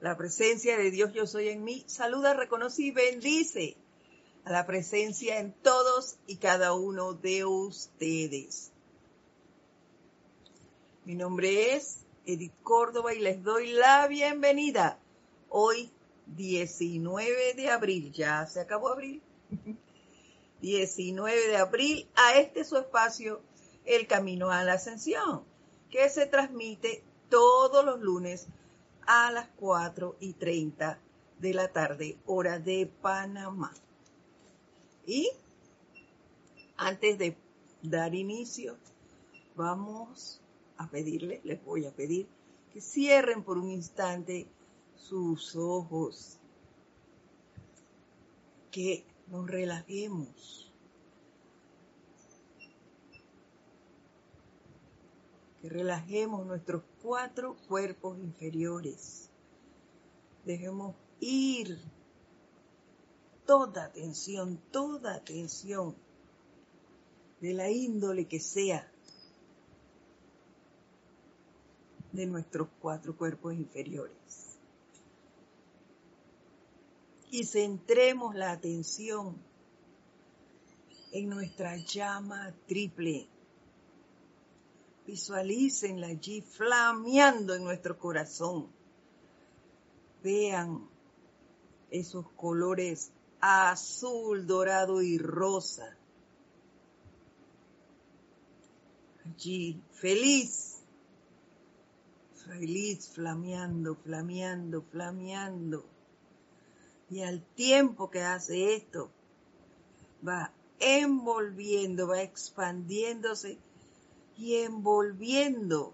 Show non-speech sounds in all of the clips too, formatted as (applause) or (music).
La presencia de Dios yo soy en mí. Saluda, reconoce y bendice a la presencia en todos y cada uno de ustedes. Mi nombre es Edith Córdoba y les doy la bienvenida. Hoy 19 de abril, ya se acabó abril. (laughs) 19 de abril a este su espacio, El Camino a la Ascensión, que se transmite todos los lunes a las 4 y 30 de la tarde, hora de Panamá. Y antes de dar inicio, vamos a pedirle, les voy a pedir que cierren por un instante sus ojos, que nos relajemos, que relajemos nuestros cuatro cuerpos inferiores. Dejemos ir toda tensión, toda tensión, de la índole que sea, de nuestros cuatro cuerpos inferiores. Y centremos la atención en nuestra llama triple Visualícenla allí flameando en nuestro corazón. Vean esos colores azul, dorado y rosa. Allí, feliz, feliz, flameando, flameando, flameando. Y al tiempo que hace esto, va envolviendo, va expandiéndose y envolviendo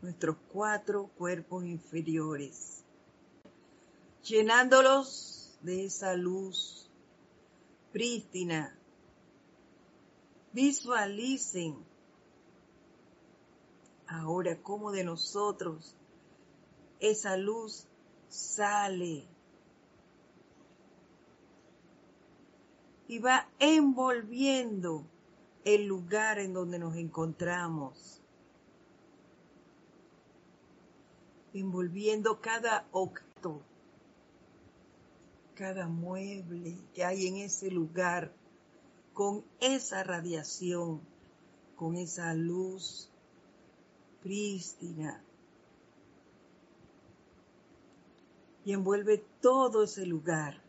nuestros cuatro cuerpos inferiores, llenándolos de esa luz prístina. Visualicen ahora cómo de nosotros esa luz sale y va envolviendo el lugar en donde nos encontramos, envolviendo cada objeto, cada mueble que hay en ese lugar con esa radiación, con esa luz prístina. Y envuelve todo ese lugar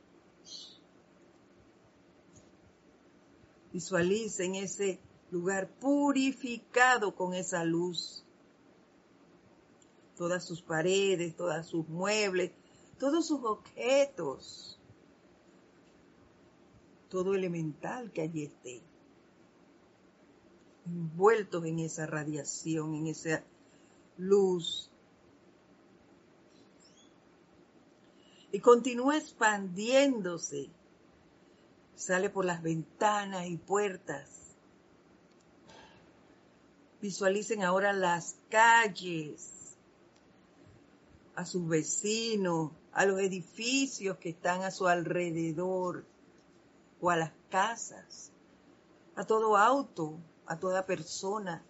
Visualicen ese lugar purificado con esa luz. Todas sus paredes, todos sus muebles, todos sus objetos, todo elemental que allí esté, envueltos en esa radiación, en esa luz. Y continúa expandiéndose sale por las ventanas y puertas. Visualicen ahora las calles, a sus vecinos, a los edificios que están a su alrededor o a las casas, a todo auto, a toda persona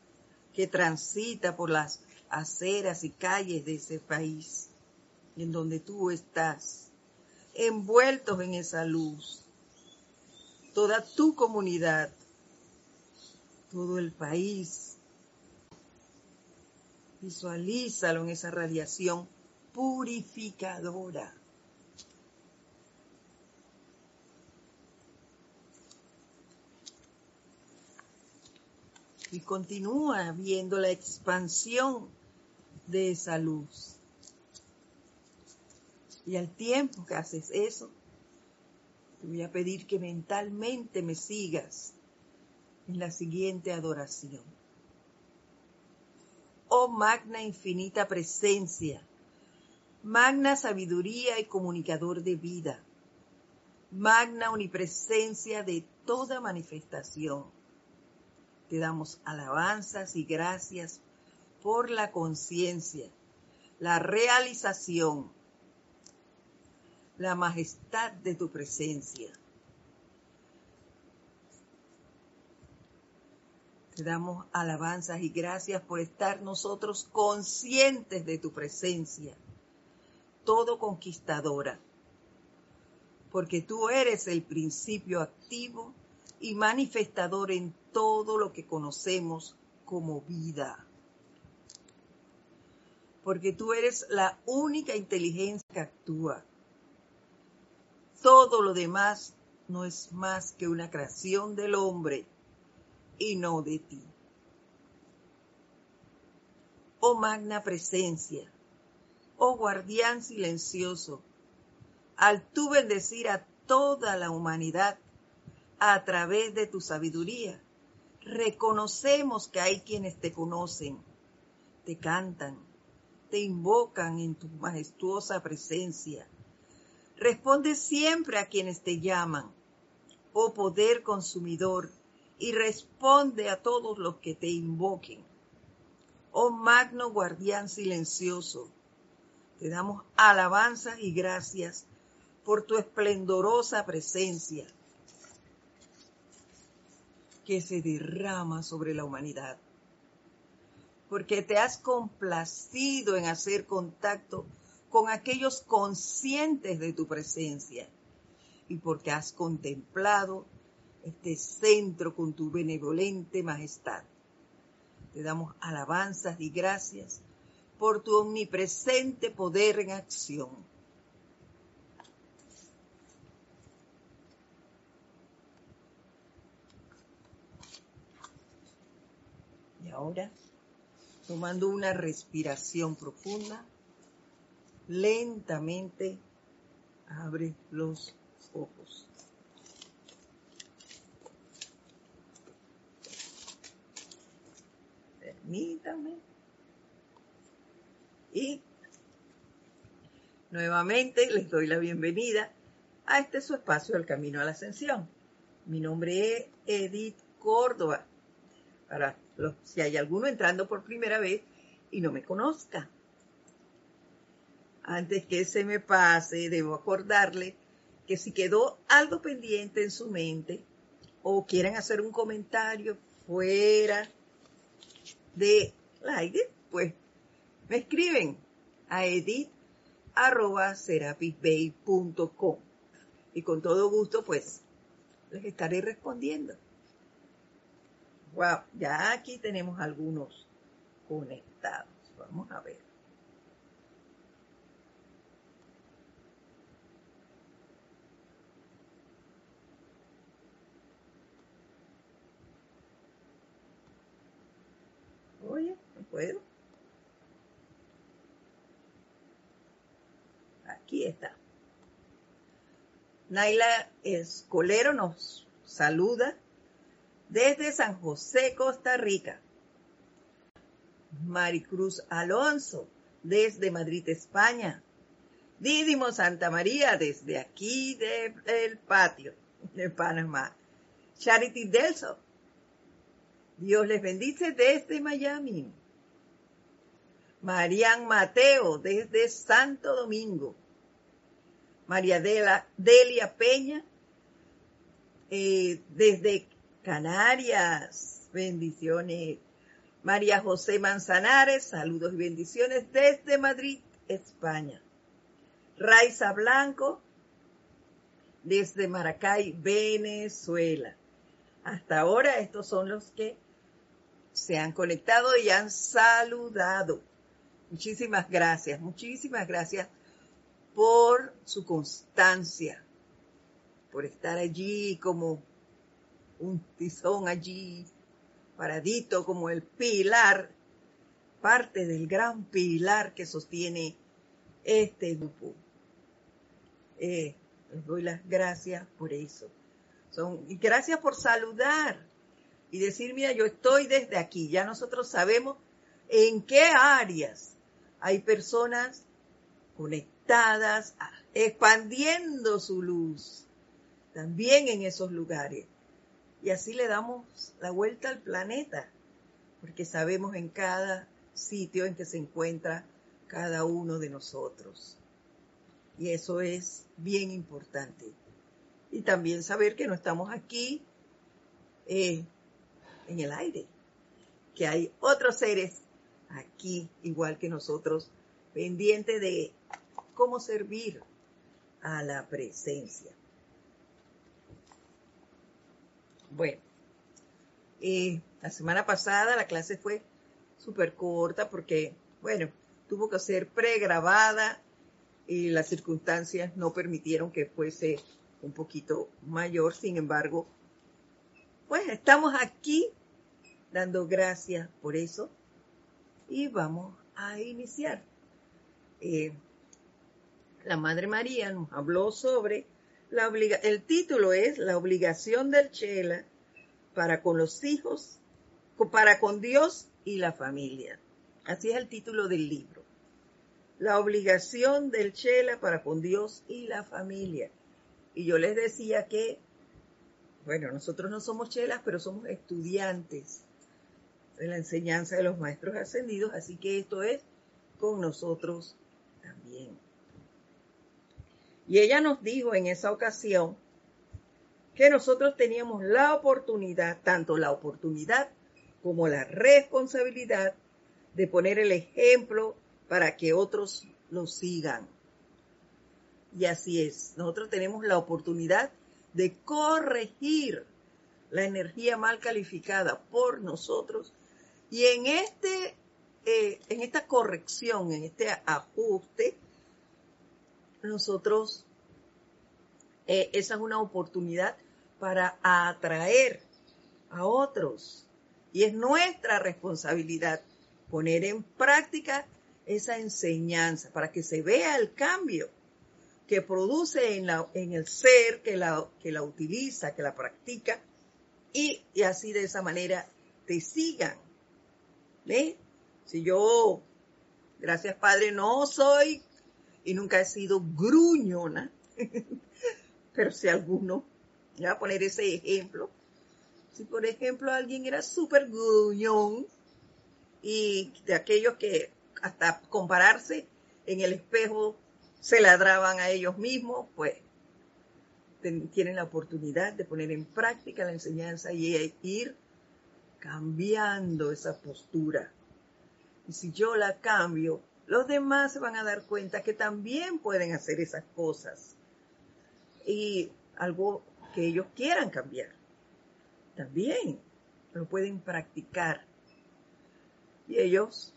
que transita por las aceras y calles de ese país en donde tú estás, envueltos en esa luz toda tu comunidad, todo el país. Visualízalo en esa radiación purificadora. Y continúa viendo la expansión de esa luz. Y al tiempo que haces eso, te voy a pedir que mentalmente me sigas en la siguiente adoración. Oh magna infinita presencia, magna sabiduría y comunicador de vida, magna omnipresencia de toda manifestación. Te damos alabanzas y gracias por la conciencia, la realización, la majestad de tu presencia. Te damos alabanzas y gracias por estar nosotros conscientes de tu presencia todo conquistadora, porque tú eres el principio activo y manifestador en todo lo que conocemos como vida. Porque tú eres la única inteligencia que actúa. Todo lo demás no es más que una creación del hombre y no de ti. Oh magna presencia, oh guardián silencioso, al tú bendecir a toda la humanidad a través de tu sabiduría, reconocemos que hay quienes te conocen, te cantan, te invocan en tu majestuosa presencia. Responde siempre a quienes te llaman, oh poder consumidor, y responde a todos los que te invoquen. Oh magno guardián silencioso, te damos alabanzas y gracias por tu esplendorosa presencia que se derrama sobre la humanidad. Porque te has complacido en hacer contacto con aquellos conscientes de tu presencia y porque has contemplado este centro con tu benevolente majestad. Te damos alabanzas y gracias por tu omnipresente poder en acción. Y ahora, tomando una respiración profunda, lentamente abre los ojos. Permítame. Y nuevamente les doy la bienvenida a este su espacio, El Camino a la Ascensión. Mi nombre es Edith Córdoba. Para los, si hay alguno entrando por primera vez y no me conozca. Antes que se me pase, debo acordarle que si quedó algo pendiente en su mente o quieren hacer un comentario fuera de aire, pues me escriben a edit.serapisbay.com y con todo gusto pues les estaré respondiendo. Wow, ya aquí tenemos algunos conectados. Vamos a ver. Oye, no Aquí está. Naila Escolero nos saluda desde San José, Costa Rica. Maricruz Alonso desde Madrid, España. Dídimo Santa María desde aquí del patio de Panamá. Charity Delso Dios les bendice desde Miami. Marian Mateo desde Santo Domingo. María Delia Peña eh, desde Canarias. Bendiciones. María José Manzanares, saludos y bendiciones desde Madrid, España. Raiza Blanco, desde Maracay, Venezuela. Hasta ahora estos son los que se han conectado y han saludado. Muchísimas gracias, muchísimas gracias por su constancia, por estar allí como un tizón allí, paradito como el pilar, parte del gran pilar que sostiene este grupo. Eh, les doy las gracias por eso. Son, y gracias por saludar y decir, mira, yo estoy desde aquí. Ya nosotros sabemos en qué áreas hay personas conectadas, expandiendo su luz, también en esos lugares. Y así le damos la vuelta al planeta, porque sabemos en cada sitio en que se encuentra cada uno de nosotros. Y eso es bien importante. Y también saber que no estamos aquí eh, en el aire, que hay otros seres aquí igual que nosotros, pendientes de cómo servir a la presencia. Bueno, eh, la semana pasada la clase fue súper corta porque, bueno, tuvo que ser pregrabada y las circunstancias no permitieron que fuese un poquito mayor. Sin embargo, pues estamos aquí dando gracias por eso y vamos a iniciar. Eh, la Madre María nos habló sobre la obliga el título es La obligación del Chela para con los hijos, para con Dios y la familia. Así es el título del libro. La obligación del Chela para con Dios y la familia. Y yo les decía que, bueno, nosotros no somos chelas, pero somos estudiantes de la enseñanza de los maestros ascendidos, así que esto es con nosotros también. Y ella nos dijo en esa ocasión que nosotros teníamos la oportunidad, tanto la oportunidad como la responsabilidad de poner el ejemplo para que otros lo sigan. Y así es, nosotros tenemos la oportunidad de corregir la energía mal calificada por nosotros y en este eh, en esta corrección, en este ajuste, nosotros eh, esa es una oportunidad para atraer a otros y es nuestra responsabilidad poner en práctica esa enseñanza para que se vea el cambio que produce en, la, en el ser que la, que la utiliza, que la practica, y, y así de esa manera te sigan. ¿Ve? Si yo, gracias Padre, no soy y nunca he sido gruñona, (laughs) pero si alguno, voy a poner ese ejemplo, si por ejemplo alguien era súper gruñón y de aquellos que hasta compararse en el espejo se ladraban a ellos mismos, pues tienen la oportunidad de poner en práctica la enseñanza y ir cambiando esa postura. Y si yo la cambio, los demás se van a dar cuenta que también pueden hacer esas cosas. Y algo que ellos quieran cambiar. También lo pueden practicar. Y ellos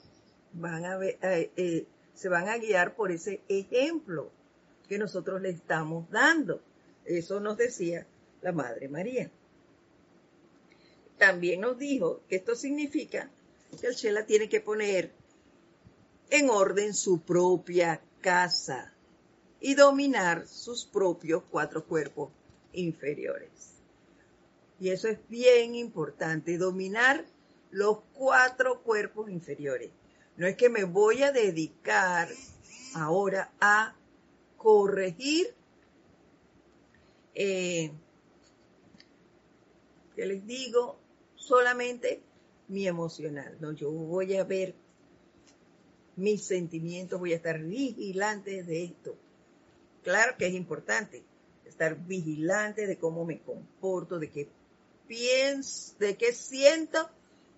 eh, eh, se van a guiar por ese ejemplo que nosotros le estamos dando. Eso nos decía la Madre María. También nos dijo que esto significa que el Shela tiene que poner en orden su propia casa y dominar sus propios cuatro cuerpos inferiores. Y eso es bien importante, dominar los cuatro cuerpos inferiores. No es que me voy a dedicar ahora a corregir, eh, que les digo, solamente mi emocional. No, yo voy a ver mis sentimientos, voy a estar vigilante de esto. Claro que es importante estar vigilante de cómo me comporto, de qué pienso, de qué siento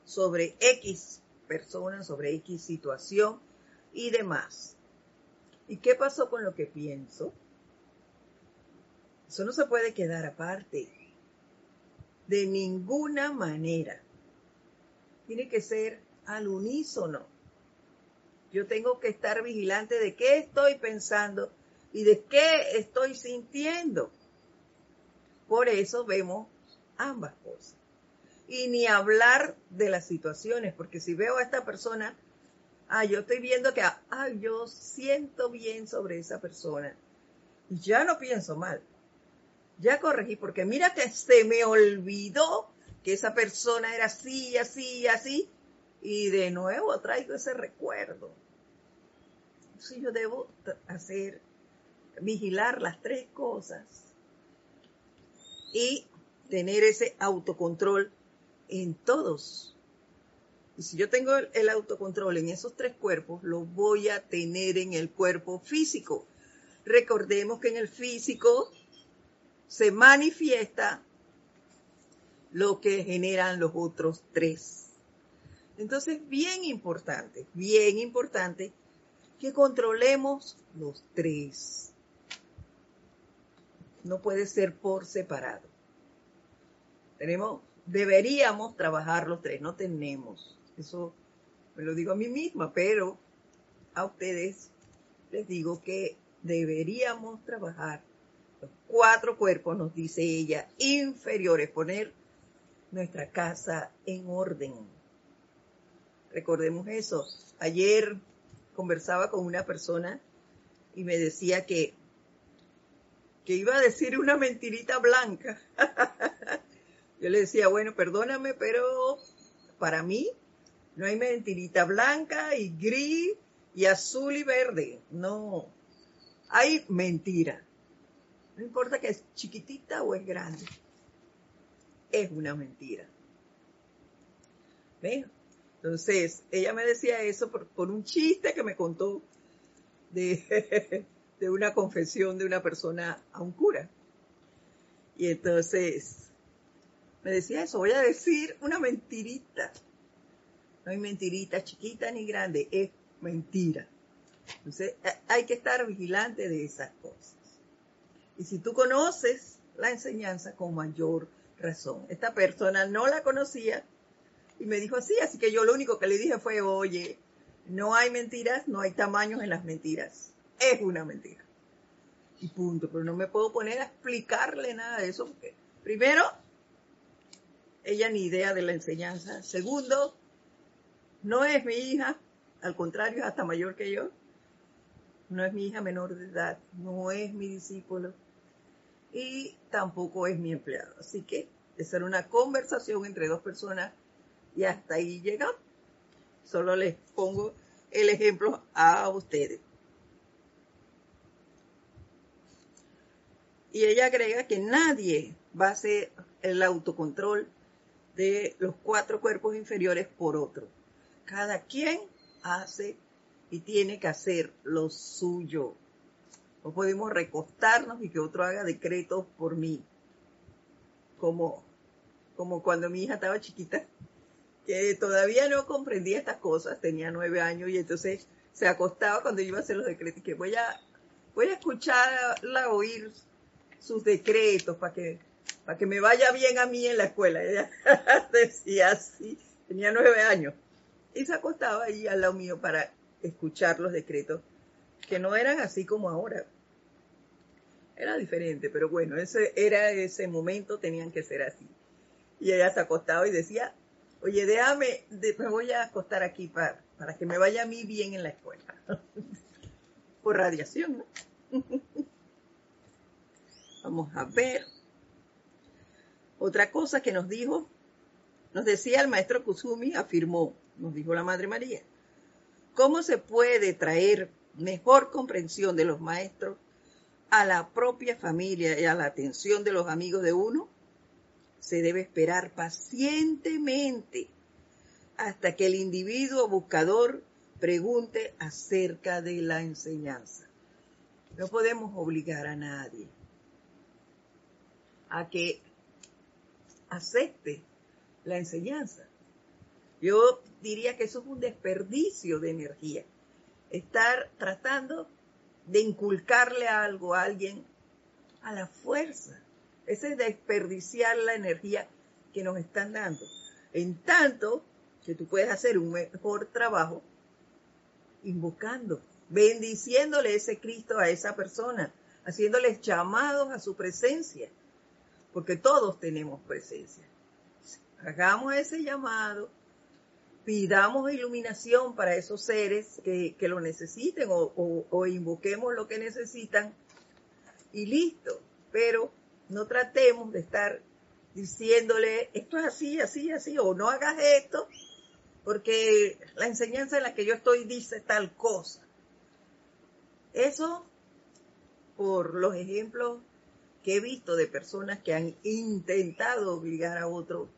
sobre X persona, sobre X situación y demás. ¿Y qué pasó con lo que pienso? Eso no se puede quedar aparte. De ninguna manera. Tiene que ser al unísono. Yo tengo que estar vigilante de qué estoy pensando y de qué estoy sintiendo. Por eso vemos ambas cosas. Y ni hablar de las situaciones, porque si veo a esta persona, ah, yo estoy viendo que, ah, yo siento bien sobre esa persona. Y ya no pienso mal. Ya corregí, porque mira que se me olvidó que esa persona era así, así, así, y de nuevo traigo ese recuerdo. Si yo debo hacer, vigilar las tres cosas y tener ese autocontrol en todos. Y si yo tengo el autocontrol en esos tres cuerpos, lo voy a tener en el cuerpo físico. Recordemos que en el físico se manifiesta lo que generan los otros tres. Entonces, bien importante, bien importante que controlemos los tres. No puede ser por separado. Tenemos, deberíamos trabajar los tres, no tenemos. Eso me lo digo a mí misma, pero a ustedes les digo que deberíamos trabajar cuatro cuerpos, nos dice ella, inferiores, poner nuestra casa en orden. Recordemos eso. Ayer conversaba con una persona y me decía que, que iba a decir una mentirita blanca. (laughs) Yo le decía, bueno, perdóname, pero para mí no hay mentirita blanca y gris y azul y verde. No, hay mentira. No importa que es chiquitita o es grande. Es una mentira. ¿Ven? Entonces, ella me decía eso por, un chiste que me contó de, (laughs) de una confesión de una persona a un cura. Y entonces me decía eso, voy a decir una mentirita. No hay mentirita chiquita ni grande, es mentira. Entonces hay que estar vigilante de esas cosas. Y si tú conoces la enseñanza con mayor razón. Esta persona no la conocía y me dijo así, así que yo lo único que le dije fue, oye, no hay mentiras, no hay tamaños en las mentiras. Es una mentira. Y punto, pero no me puedo poner a explicarle nada de eso porque, primero, ella ni idea de la enseñanza. Segundo, no es mi hija, al contrario, es hasta mayor que yo. No es mi hija menor de edad, no es mi discípulo y tampoco es mi empleado. Así que es una conversación entre dos personas y hasta ahí llegamos. Solo les pongo el ejemplo a ustedes. Y ella agrega que nadie va a hacer el autocontrol de los cuatro cuerpos inferiores por otro. Cada quien hace y tiene que hacer lo suyo. No podemos recostarnos y que otro haga decretos por mí. Como, como cuando mi hija estaba chiquita, que todavía no comprendía estas cosas, tenía nueve años y entonces se acostaba cuando iba a hacer los decretos, que voy a, voy a escucharla oír sus decretos para que, para que me vaya bien a mí en la escuela. Ella (laughs) decía así, tenía nueve años. Y se acostaba ahí al lado mío para escuchar los decretos que no eran así como ahora. Era diferente, pero bueno, ese era ese momento, tenían que ser así. Y ella se acostaba y decía, oye, déjame, me voy a acostar aquí para, para que me vaya a mí bien en la escuela. (laughs) Por radiación, ¿no? (laughs) Vamos a ver. Otra cosa que nos dijo, nos decía el maestro Kusumi, afirmó, nos dijo la Madre María, ¿cómo se puede traer mejor comprensión de los maestros a la propia familia y a la atención de los amigos de uno, se debe esperar pacientemente hasta que el individuo buscador pregunte acerca de la enseñanza. No podemos obligar a nadie a que acepte la enseñanza. Yo diría que eso es un desperdicio de energía estar tratando de inculcarle algo a alguien a la fuerza. Ese es desperdiciar la energía que nos están dando. En tanto que tú puedes hacer un mejor trabajo invocando, bendiciéndole ese Cristo a esa persona, haciéndoles llamados a su presencia, porque todos tenemos presencia. Hagamos ese llamado pidamos iluminación para esos seres que, lo necesiten o, invoquemos lo que necesitan y listo. Pero no tratemos de estar diciéndole esto es así, así, así, o no hagas esto, porque la enseñanza en la que yo estoy dice tal cosa. Eso, por los ejemplos que he visto de personas que han intentado obligar a otro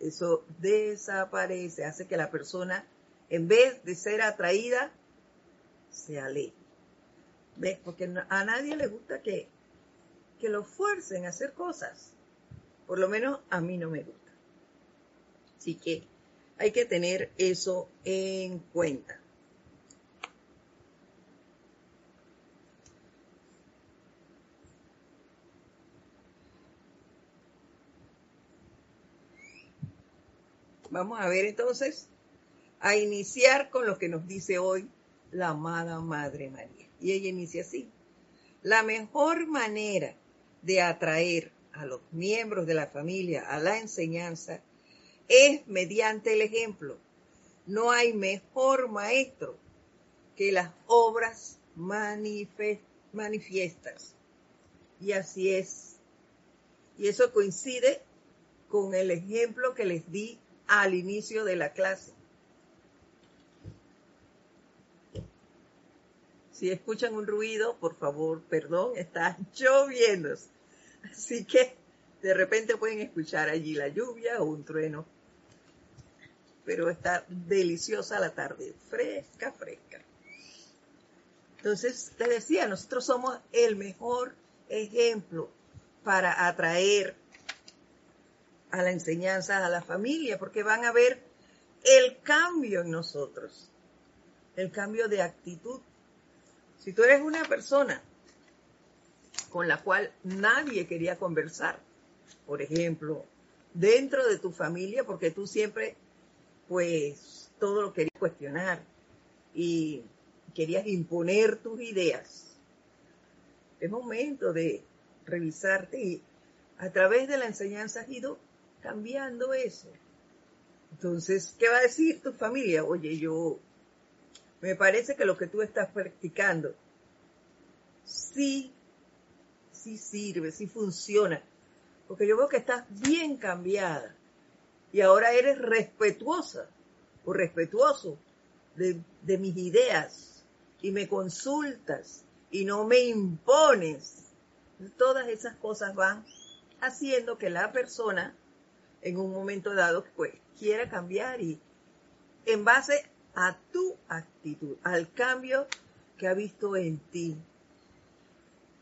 eso desaparece, hace que la persona, en vez de ser atraída, se aleje. ¿Ves? Porque a nadie le gusta que, que lo fuercen a hacer cosas. Por lo menos a mí no me gusta. Así que hay que tener eso en cuenta. Vamos a ver entonces, a iniciar con lo que nos dice hoy la amada Madre María. Y ella inicia así. La mejor manera de atraer a los miembros de la familia a la enseñanza es mediante el ejemplo. No hay mejor maestro que las obras manifiestas. Y así es. Y eso coincide con el ejemplo que les di al inicio de la clase. Si escuchan un ruido, por favor, perdón, está (laughs) lloviendo. Así que de repente pueden escuchar allí la lluvia o un trueno. Pero está deliciosa la tarde, fresca, fresca. Entonces, les decía, nosotros somos el mejor ejemplo para atraer a la enseñanza a la familia, porque van a ver el cambio en nosotros, el cambio de actitud. Si tú eres una persona con la cual nadie quería conversar, por ejemplo, dentro de tu familia, porque tú siempre, pues, todo lo querías cuestionar y querías imponer tus ideas. Es momento de revisarte y a través de la enseñanza has ido cambiando eso. Entonces, ¿qué va a decir tu familia? Oye, yo, me parece que lo que tú estás practicando sí, sí sirve, sí funciona, porque yo veo que estás bien cambiada y ahora eres respetuosa o respetuoso de, de mis ideas y me consultas y no me impones. Todas esas cosas van haciendo que la persona en un momento dado pues quiera cambiar y en base a tu actitud, al cambio que ha visto en ti,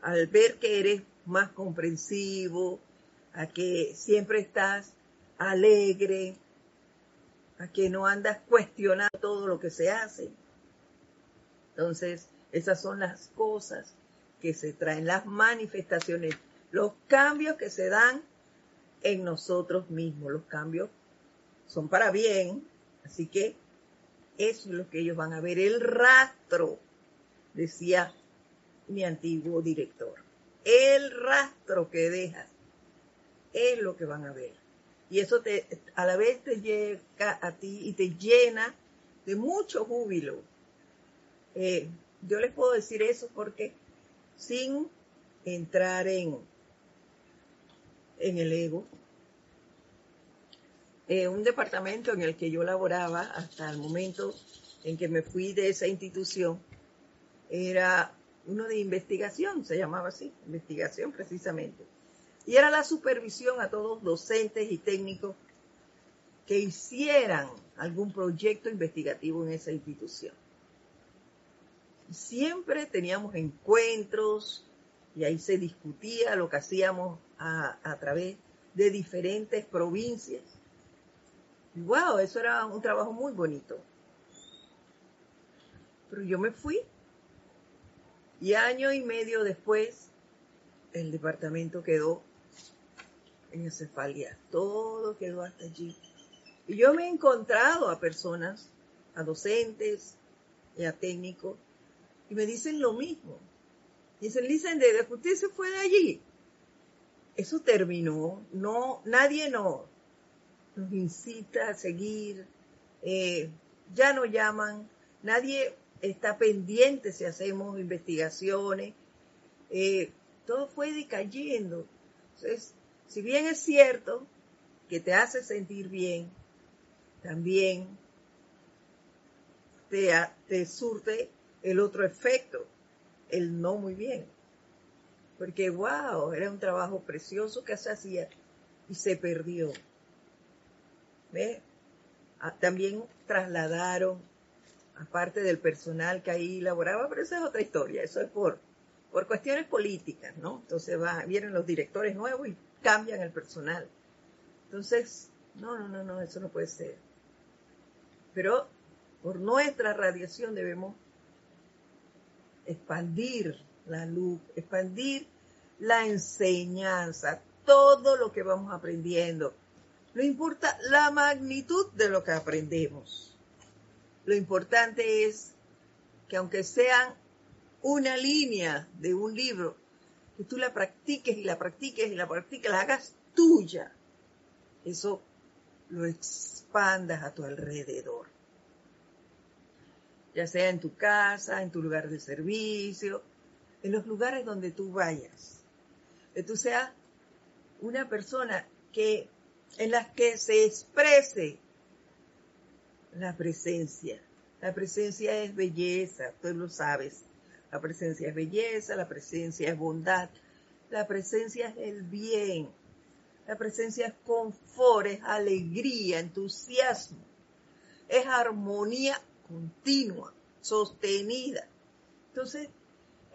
al ver que eres más comprensivo, a que siempre estás alegre, a que no andas cuestionando todo lo que se hace. Entonces, esas son las cosas que se traen, las manifestaciones, los cambios que se dan en nosotros mismos. Los cambios son para bien, así que eso es lo que ellos van a ver, el rastro, decía mi antiguo director. El rastro que dejas es lo que van a ver. Y eso te, a la vez te llega a ti y te llena de mucho júbilo. Eh, yo les puedo decir eso porque sin entrar en, en el ego. Eh, un departamento en el que yo laboraba hasta el momento en que me fui de esa institución era uno de investigación, se llamaba así, investigación precisamente. Y era la supervisión a todos docentes y técnicos que hicieran algún proyecto investigativo en esa institución. Siempre teníamos encuentros, y ahí se discutía lo que hacíamos a, través de diferentes provincias. Wow, eso era un trabajo muy bonito. Pero yo me fui y año y medio después el departamento quedó en Cefalia, todo quedó hasta allí. Y yo me he encontrado a personas, a docentes y a técnicos, y me dicen lo mismo. Dicen, dicen, desde que usted se fue de allí, eso terminó. No, nadie no, nos incita a seguir. Eh, ya no llaman, nadie está pendiente si hacemos investigaciones. Eh, todo fue decayendo. Entonces, si bien es cierto que te hace sentir bien, también te, te surte el otro efecto el no muy bien. Porque, wow, era un trabajo precioso que se hacía y se perdió. ¿Ve? Ah, también trasladaron, aparte del personal que ahí laboraba, pero esa es otra historia, eso es por, por cuestiones políticas, ¿no? Entonces vienen los directores nuevos y cambian el personal. Entonces, no, no, no, no, eso no puede ser. Pero por nuestra radiación debemos expandir la luz, expandir la enseñanza, todo lo que vamos aprendiendo, No importa la magnitud de lo que aprendemos. Lo importante es que aunque sean una línea de un libro, que tú la practiques y la practiques y la practiques, la hagas tuya. Eso lo expandas a tu alrededor. Ya sea en tu casa, en tu lugar de servicio, en los lugares donde tú vayas. Que tú seas una persona que en las que se exprese la presencia. La presencia es belleza, tú lo sabes. La presencia es belleza, la presencia es bondad, la presencia es el bien, la presencia es confort, es alegría, entusiasmo, es armonía continua, sostenida. Entonces,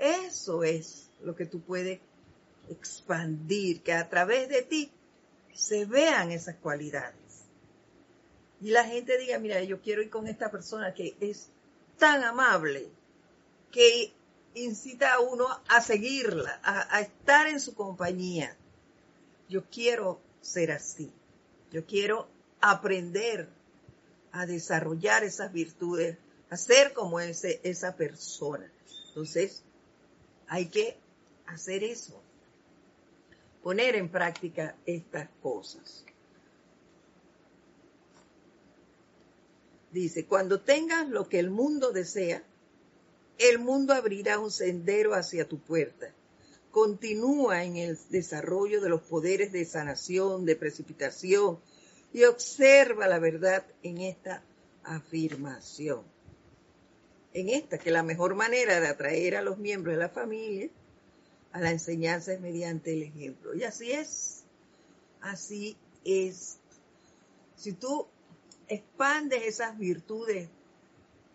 eso es lo que tú puedes expandir, que a través de ti se vean esas cualidades. Y la gente diga, mira, yo quiero ir con esta persona que es tan amable, que incita a uno a seguirla, a, estar en su compañía. Yo quiero ser así. Yo quiero aprender a desarrollar esas virtudes, a ser como ese, esa persona. Entonces, hay que hacer eso, poner en práctica estas cosas. Dice, cuando tengas lo que el mundo desea, el mundo abrirá un sendero hacia tu puerta. Continúa en el desarrollo de los poderes de sanación, de precipitación, y observa la verdad en esta afirmación. En esta, que la mejor manera de atraer a los miembros de la familia a la enseñanza es mediante el ejemplo. Y así es, así es. Si tú expandes esas virtudes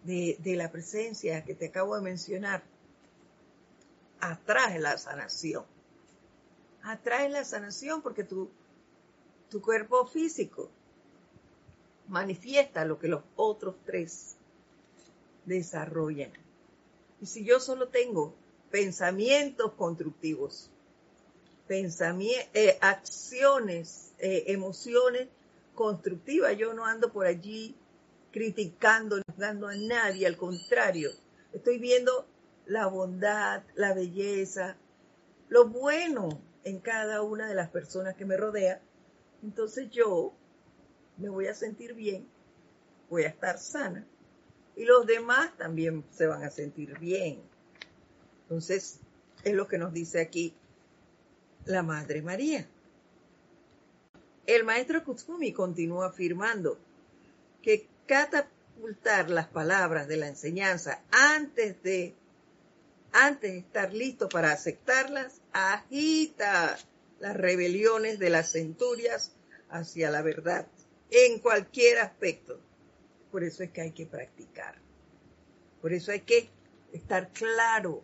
de, la presencia que te acabo de mencionar, atrae la sanación. Atrae la sanación porque tu, tu cuerpo físico manifiesta lo que los otros tres desarrollan. Y si yo solo tengo pensamientos constructivos, pensamientos, eh, acciones, eh, emociones constructivas, yo no ando por allí criticando, juzgando a nadie, al contrario, estoy viendo la bondad, la belleza, lo bueno en cada una de las personas que me rodea, entonces yo me voy a sentir bien, voy a estar sana y los demás también se van a sentir bien. Entonces, es lo que nos dice aquí la Madre María. El maestro Kutsumi continúa afirmando que catapultar las palabras de la enseñanza antes de, antes de estar listo para aceptarlas, agita las rebeliones de las centurias hacia la verdad en cualquier aspecto. Por eso es que hay que practicar. Por eso hay que estar claro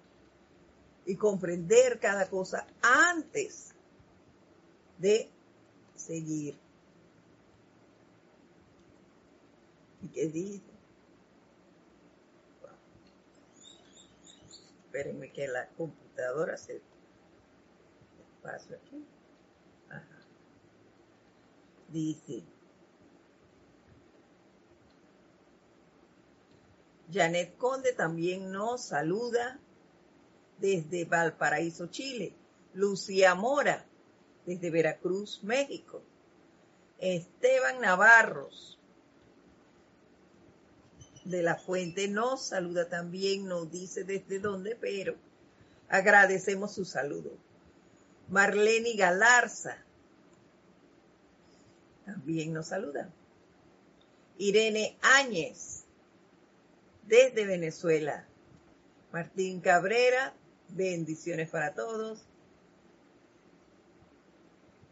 y comprender cada cosa antes de seguir qué dice? Espérenme que la computadora se espacio aquí. Ajá. Dice. Janet Conde también nos saluda desde Valparaíso, Chile. Lucía Mora, desde Veracruz, México. Esteban Navarros, de la Fuente nos saluda también, nos dice desde dónde, pero agradecemos su saludo. Marlene Galarza también nos saluda. Irene Áñez desde Venezuela. Martín Cabrera, bendiciones para todos.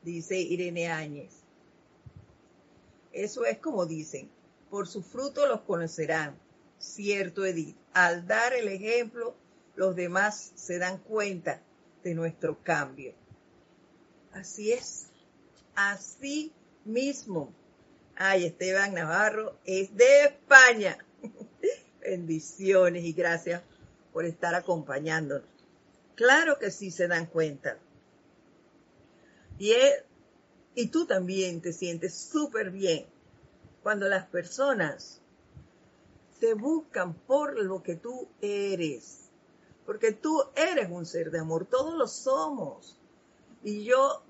Dice Irene Áñez. Eso es como dicen, por su fruto los conocerán. Cierto, Edith, al dar el ejemplo, los demás se dan cuenta de nuestro cambio. Así es, así mismo. Ay, Esteban Navarro es de España. (laughs) Bendiciones y gracias por estar acompañándonos. Claro que sí se dan cuenta. Y Y tú también te sientes súper bien cuando las personas te buscan por lo que tú eres. Porque tú eres un ser de amor, todos lo somos. Y yo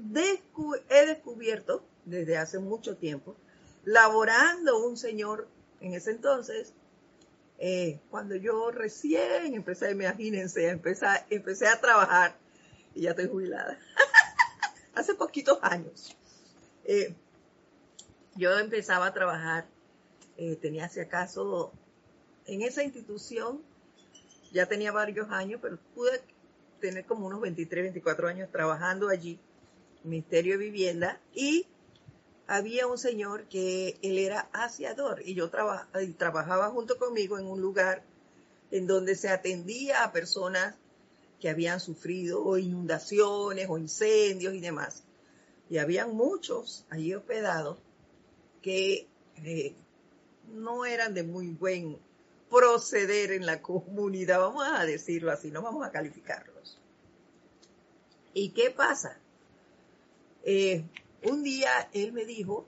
he descubierto desde hace mucho tiempo, laborando un señor en ese entonces, eh, cuando yo recién empecé, imagínense, empecé, empecé a trabajar y ya estoy jubilada, (laughs) hace poquitos años. Eh, yo empezaba a trabajar, eh, tenía si acaso en esa institución, ya tenía varios años, pero pude tener como unos 23, 24 años trabajando allí, Ministerio de Vivienda, y había un señor que él era aseador y yo trabajaba junto conmigo en un lugar en donde se atendía a personas que habían sufrido inundaciones o incendios y demás. Y habían muchos allí hospedados que eh, no eran de muy buen proceder en la comunidad, vamos a decirlo así, no vamos a calificarlos. ¿Y qué pasa? Eh, un día él me dijo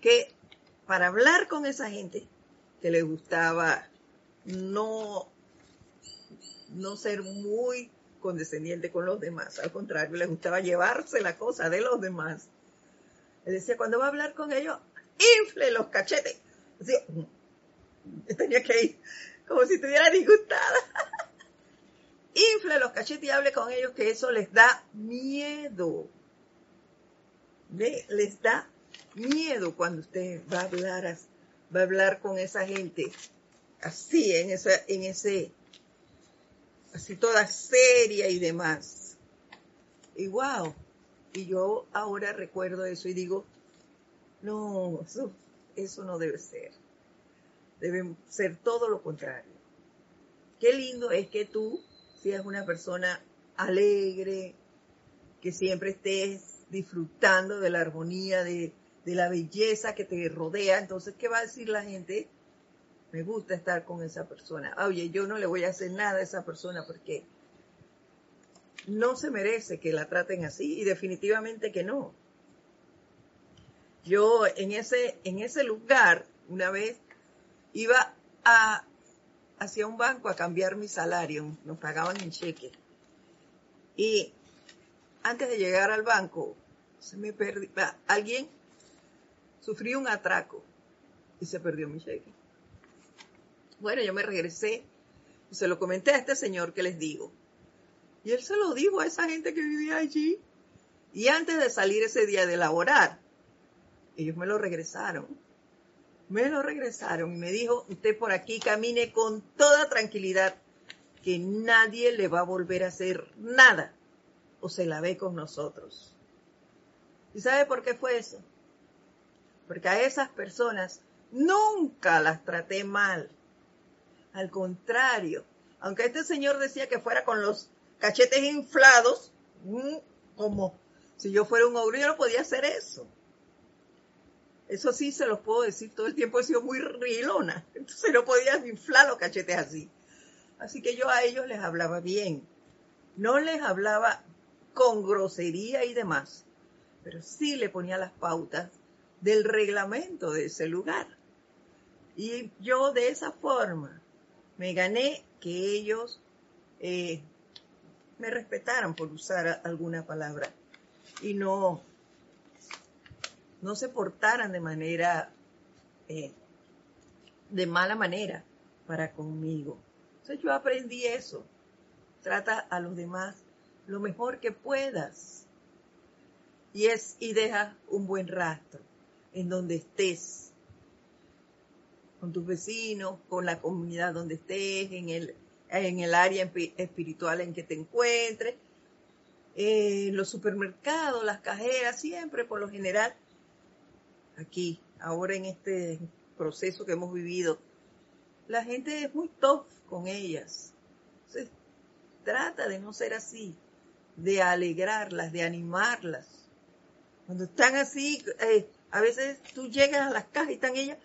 que para hablar con esa gente que le gustaba no, no ser muy condescendiente con los demás, al contrario, le gustaba llevarse la cosa de los demás. Él decía, cuando va a hablar con ellos, infle los cachetes. Así, tenía que ir como si estuviera disgustada. (laughs) infle los cachetes y hable con ellos, que eso les da miedo les da miedo cuando usted va a hablar, va a hablar con esa gente así, en, esa, en ese, así toda seria y demás. Y wow, y yo ahora recuerdo eso y digo, no, eso, eso no debe ser. Debe ser todo lo contrario. Qué lindo es que tú seas una persona alegre, que siempre estés disfrutando de la armonía, de, la belleza que te rodea. Entonces, ¿qué va a decir la gente? Me gusta estar con esa persona. Oye, yo no le voy a hacer nada a esa persona porque no se merece que la traten así y definitivamente que no. Yo en ese, en ese lugar, una vez, iba a, hacia un banco a cambiar mi salario, nos pagaban en cheque. Y antes de llegar al banco, se me perdió, alguien sufrió un atraco y se perdió mi cheque. Bueno, yo me regresé y se lo comenté a este señor que les digo. Y él se lo dijo a esa gente que vivía allí. Y antes de salir ese día de laborar, ellos me lo regresaron. Me lo regresaron y me dijo, usted por aquí camine con toda tranquilidad, que nadie le va a volver a hacer nada o se la ve con nosotros. ¿Y sabe por qué fue eso? Porque a esas personas nunca las traté mal. Al contrario, aunque este señor decía que fuera con los cachetes inflados, mm, como si yo fuera un ogro, yo no podía hacer eso. Eso sí se los puedo decir, todo el tiempo he sido muy rilona, entonces no podía inflar los cachetes así. Así que yo a ellos les hablaba bien. No les hablaba con grosería y demás, pero sí le ponía las pautas del reglamento de ese lugar. Y yo de esa forma me gané que ellos eh, me respetaran por usar alguna palabra y no, no se portaran de manera, eh, de mala manera para conmigo. Entonces yo aprendí eso. Trata a los demás lo mejor que puedas. Y es y deja un buen rastro en donde estés, con tus vecinos, con la comunidad donde estés, en el, en el área espiritual en que te encuentres, en los supermercados, las cajeras, siempre por lo general, aquí, ahora en este proceso que hemos vivido, la gente es muy tough con ellas. Entonces, trata de no ser así de alegrarlas, de animarlas. Cuando están así, eh, a veces tú llegas a las cajas y están ellas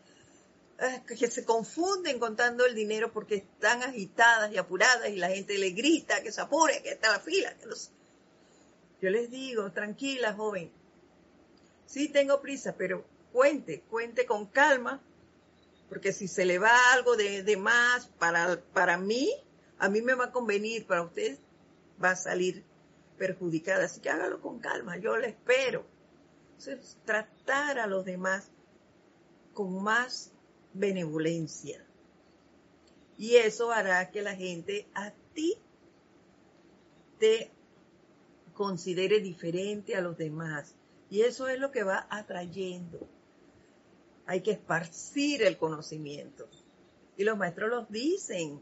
eh, que se confunden contando el dinero porque están agitadas y apuradas y la gente le grita que se apure, que está la fila. Yo les digo, tranquila joven, Sí tengo prisa, pero cuente, cuente con calma, porque si se le va algo de, de más para, para mí, a mí me va a convenir, para usted va a salir perjudicada. Así que hágalo con calma, yo le espero. Tratar a los demás con más benevolencia. Y eso hará que la gente a ti te considere diferente a los demás. Y eso es lo que va atrayendo. Hay que esparcir el conocimiento. Y los maestros los dicen.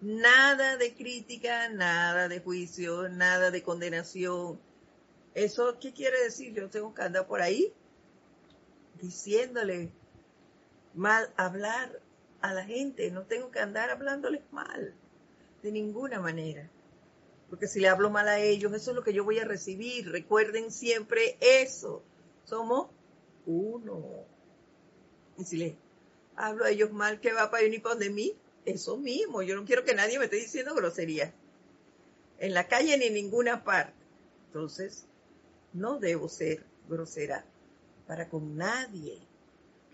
Nada de crítica, nada de juicio, nada de condenación. ¿Eso qué quiere decir? Yo tengo que andar por ahí diciéndole mal, hablar a la gente. No tengo que andar hablándoles mal. De ninguna manera porque si le hablo mal a ellos, eso es lo que yo voy a recibir. Recuerden siempre eso. Somos uno. Y si le hablo a ellos mal, ¿qué va para venir para de mí? Eso mismo. Yo no quiero que nadie me esté diciendo grosería. En la calle ni en ninguna parte. Entonces, no debo ser grosera para con nadie.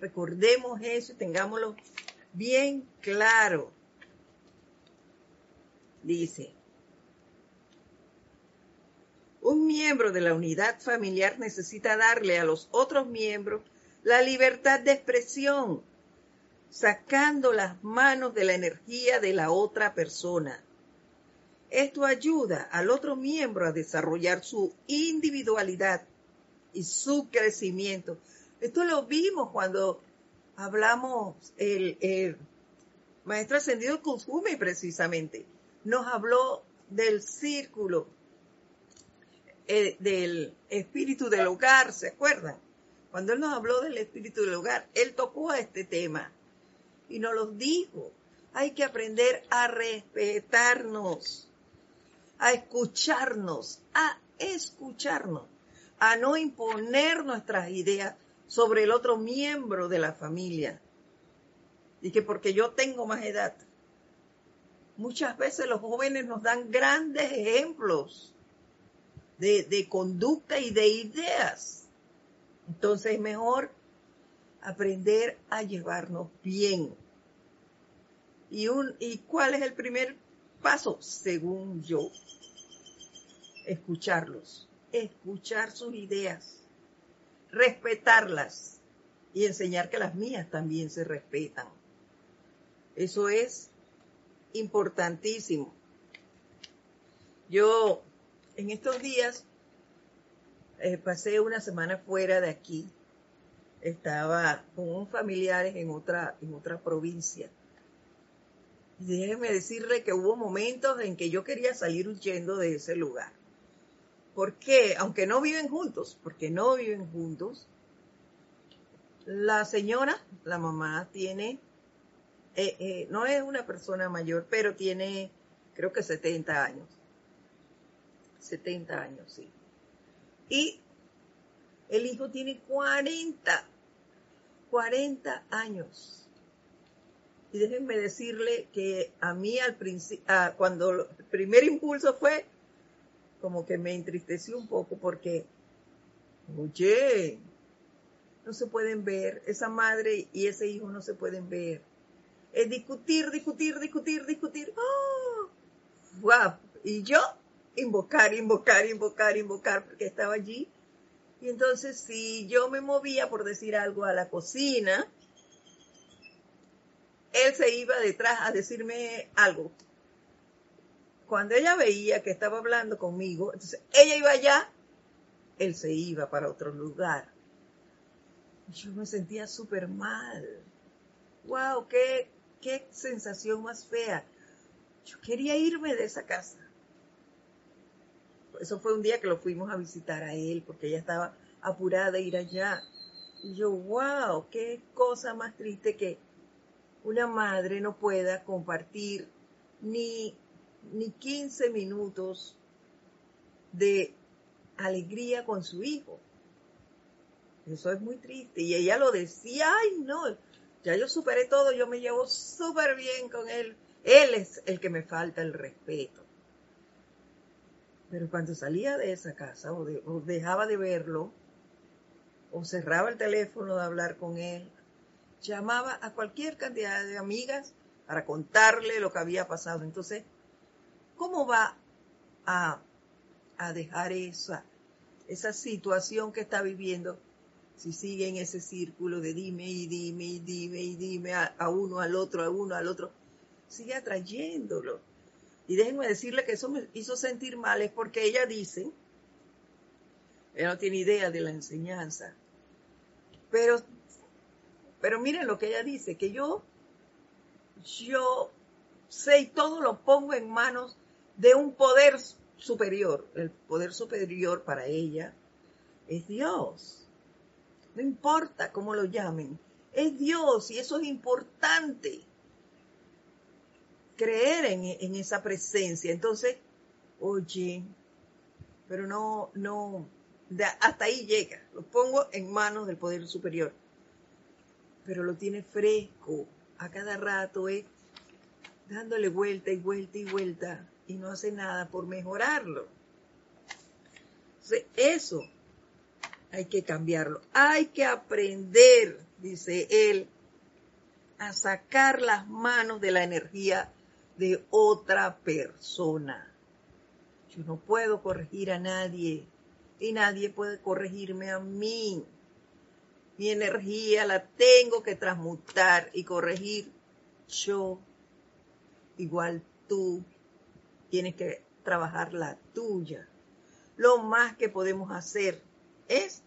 Recordemos eso y tengámoslo bien claro. Dice, un miembro de la unidad familiar necesita darle a los otros miembros la libertad de expresión, sacando las manos de la energía de la otra persona. Esto ayuda al otro miembro a desarrollar su individualidad y su crecimiento. Esto lo vimos cuando hablamos, el, maestro ascendido Kuzumi precisamente nos habló del círculo eh, del espíritu del hogar, ¿se acuerdan? Cuando él nos habló del espíritu del hogar, él tocó a este tema y nos lo dijo. Hay que aprender a respetarnos, a escucharnos, a escucharnos, a no imponer nuestras ideas sobre el otro miembro de la familia. Y que porque yo tengo más edad. Muchas veces los jóvenes nos dan grandes ejemplos de, conducta y de ideas. Entonces es mejor aprender a llevarnos bien. ¿Y, un, ¿Y cuál es el primer paso? Según yo, escucharlos, escuchar sus ideas, respetarlas y enseñar que las mías también se respetan. Eso es importantísimo. Yo en estos días eh, pasé una semana fuera de aquí. Estaba con unos familiares en otra, en otra provincia. Déjeme decirle que hubo momentos en que yo quería salir huyendo de ese lugar. ¿Por qué? Aunque no viven juntos, porque no viven juntos, la señora, la mamá, tiene, eh, eh, no es una persona mayor, pero tiene creo que 70 años. 70 años, sí. Y el hijo tiene 40, 40 años. Y déjenme decirle que a mí al principio, cuando el primer impulso fue, como que me entristeció un poco porque, oye, no se pueden ver, esa madre y ese hijo no se pueden ver. Es discutir, discutir, discutir, discutir. ¡Oh! ¡Wow! Y yo invocar, invocar, invocar, invocar, porque estaba allí. Y entonces si yo me movía, por decir algo, a la cocina, él se iba detrás a decirme algo. Cuando ella veía que estaba hablando conmigo, entonces ella iba allá, él se iba para otro lugar. Yo me sentía súper mal. ¡Wow! Qué, ¡Qué sensación más fea! Yo quería irme de esa casa eso fue un día que lo fuimos a visitar a él porque ella estaba apurada a ir allá. Y yo, wow, qué cosa más triste que una madre no pueda compartir ni, ni 15 minutos de alegría con su hijo. Eso es muy triste. Y ella lo decía, ay no, ya yo superé todo, yo me llevo súper bien con él. Él es el que me falta el respeto. Pero cuando salía de esa casa o, dejaba de verlo, o cerraba el teléfono de hablar con él, llamaba a cualquier cantidad de amigas para contarle lo que había pasado. Entonces, ¿cómo va a, dejar esa, esa situación que está viviendo si sigue en ese círculo de dime y dime y dime y dime a, a uno, al otro, a uno, al otro? Sigue atrayéndolo. Y déjenme decirle que eso me hizo sentir mal, es porque ella dice, ella no tiene idea de la enseñanza, pero, pero miren lo que ella dice, que yo, yo sé y todo lo pongo en manos de un poder superior. El poder superior para ella es Dios. No importa cómo lo llamen, es Dios y eso es importante. Creer en, en esa presencia. Entonces, oye, pero no, no, hasta ahí llega. Lo pongo en manos del poder superior. Pero lo tiene fresco. A cada rato es dándole vuelta y vuelta y vuelta y no hace nada por mejorarlo. Entonces, eso hay que cambiarlo. Hay que aprender, dice él, a sacar las manos de la energía de otra persona. Yo no puedo corregir a nadie y nadie puede corregirme a mí. Mi energía la tengo que transmutar y corregir yo. Igual tú tienes que trabajar la tuya. Lo más que podemos hacer es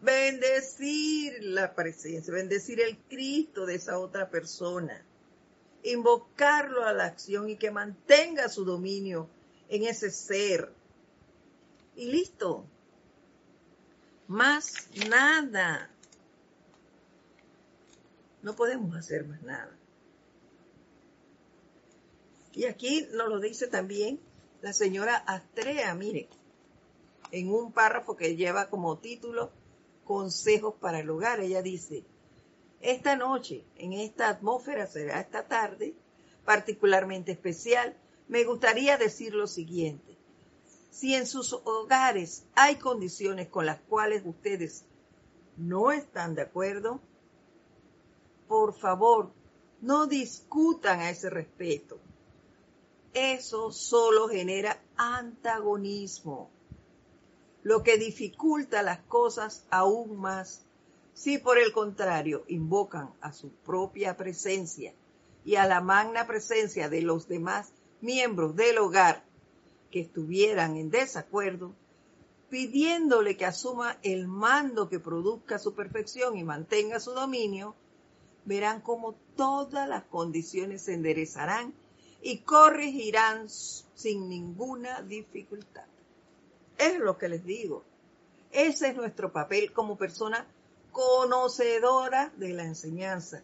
bendecir la presencia, bendecir el Cristo de esa otra persona, invocarlo a la acción y que mantenga su dominio en ese ser. Y listo, más nada. No podemos hacer más nada. Y aquí nos lo dice también la señora Astrea, mire, en un párrafo que lleva como título Consejos para el hogar. Ella dice, esta noche, en esta atmósfera, será esta tarde, particularmente especial, me gustaría decir lo siguiente. Si en sus hogares hay condiciones con las cuales ustedes no están de acuerdo, por favor, no discutan a ese respeto. Eso solo genera antagonismo, lo que dificulta las cosas aún más. Si por el contrario invocan a su propia presencia y a la magna presencia de los demás miembros del hogar que estuvieran en desacuerdo, pidiéndole que asuma el mando que produzca su perfección y mantenga su dominio, verán cómo todas las condiciones se enderezarán y corregirán sin ninguna dificultad. Es lo que les digo. Ese es nuestro papel como persona conocedora de la enseñanza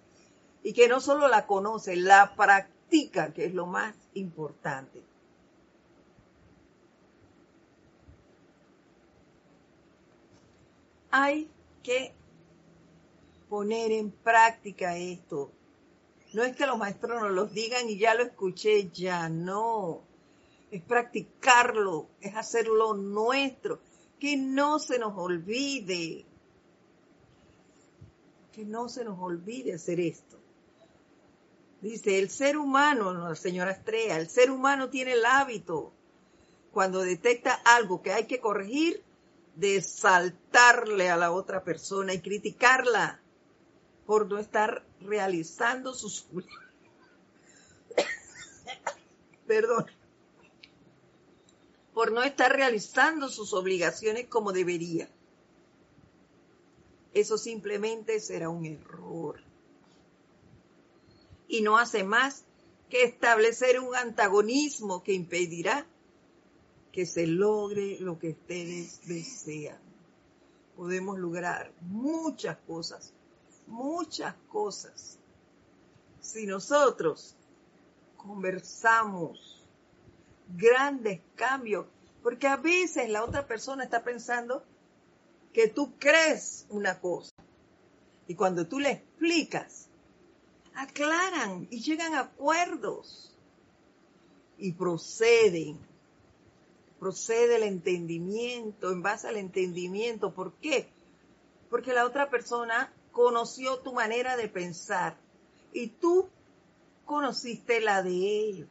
y que no solo la conoce, la practica, que es lo más importante. hay que poner en práctica esto. No es que los maestros nos lo digan y ya lo escuché, ya no. Es practicarlo, es hacerlo nuestro, que no se nos olvide, que no se nos olvide hacer esto. Dice, el ser humano, la señora Estrella, el ser humano tiene el hábito, cuando detecta algo que hay que corregir, de saltarle a la otra persona y criticarla por no estar realizando sus (coughs) perdón por no estar realizando sus obligaciones como debería. Eso simplemente será un error. Y no hace más que establecer un antagonismo que impedirá que se logre lo que ustedes desean. Podemos lograr muchas cosas, muchas cosas. Si nosotros conversamos grandes cambios, porque a veces la otra persona está pensando que tú crees una cosa. Y cuando tú le explicas, aclaran y llegan a acuerdos y proceden procede el entendimiento, en base al entendimiento. ¿Por qué? Porque la otra persona conoció tu manera de pensar y tú conociste la de ellos.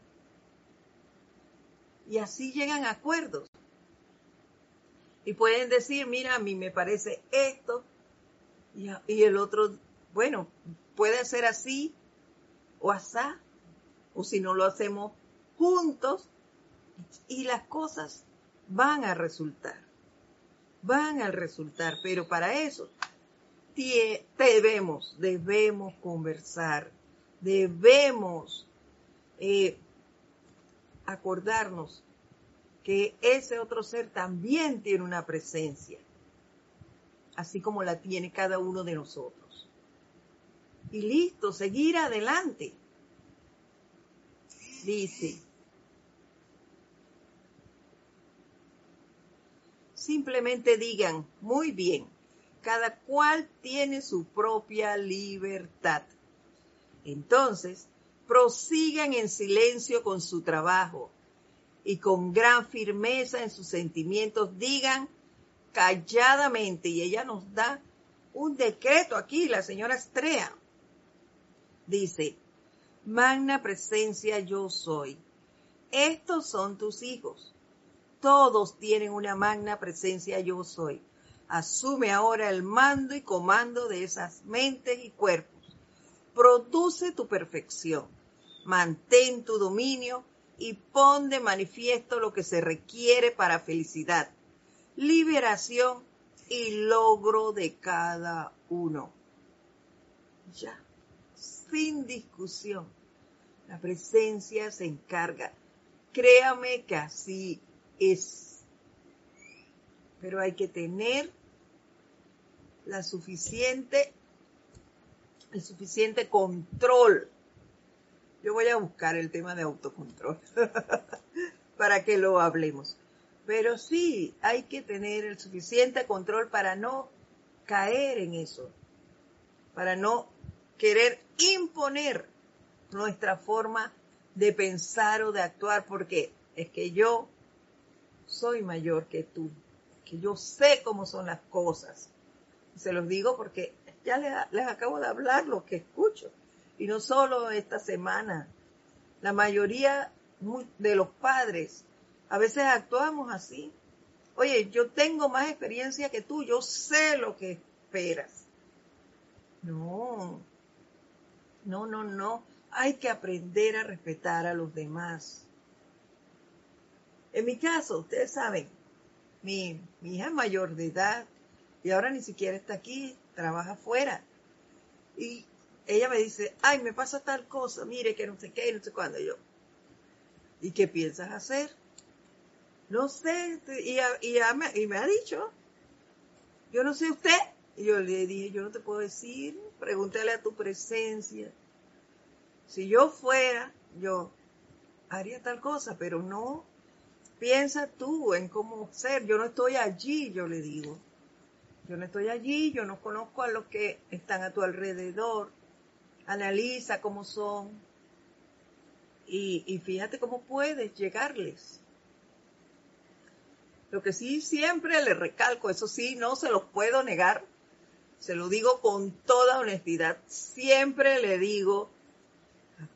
Y así llegan acuerdos. Y pueden decir, mira, a mí me parece esto. Y, el otro, bueno, puede ser así o asá. O si no lo hacemos juntos. Y las cosas van a resultar. Van a resultar. Pero para eso debemos, debemos conversar. Debemos eh, acordarnos que ese otro ser también tiene una presencia, así como la tiene cada uno de nosotros. Y listo, seguir adelante. Dice, simplemente digan, muy bien, cada cual tiene su propia libertad. Entonces, prosigan en silencio con su trabajo y con gran firmeza en sus sentimientos digan calladamente, y ella nos da un decreto aquí, la señora Estrella. Dice, magna presencia yo soy. Estos son tus hijos. Todos tienen una magna presencia yo soy. Asume ahora el mando y comando de esas mentes y cuerpos. Produce tu perfección. Mantén tu dominio y pon de manifiesto lo que se requiere para felicidad, liberación y logro de cada uno. Ya, sin discusión. La presencia se encarga. Créame que así es. Pero hay que tener la suficiente, el suficiente control yo voy a buscar el tema de autocontrol (laughs) para que lo hablemos. Pero sí, hay que tener el suficiente control para no caer en eso, para no querer imponer nuestra forma de pensar o de actuar, porque es que yo soy mayor que tú, que yo sé cómo son las cosas. Se los digo porque ya les, acabo de hablar lo que escucho. Y no solo esta semana, la mayoría de los padres a veces actuamos así. Oye, yo tengo más experiencia que tú, yo sé lo que esperas. No, no, no, no. Hay que aprender a respetar a los demás. En mi caso, ustedes saben, mi, hija mayor de edad y ahora ni siquiera está aquí, trabaja afuera. Y ella me dice, ay, me pasa tal cosa, mire que no sé qué, no sé cuándo. yo, ¿y qué piensas hacer? No sé, y, me, y me ha dicho, yo no sé usted. Y yo le dije, yo no te puedo decir, pregúntale a tu presencia. Si yo fuera, yo haría tal cosa, pero no piensa tú en cómo ser. Yo no estoy allí, yo le digo. Yo no estoy allí, yo no conozco a los que están a tu alrededor. Analiza cómo son. Y, fíjate cómo puedes llegarles. Lo que sí siempre le recalco, eso sí, no se los puedo negar, se lo digo con toda honestidad, siempre le digo,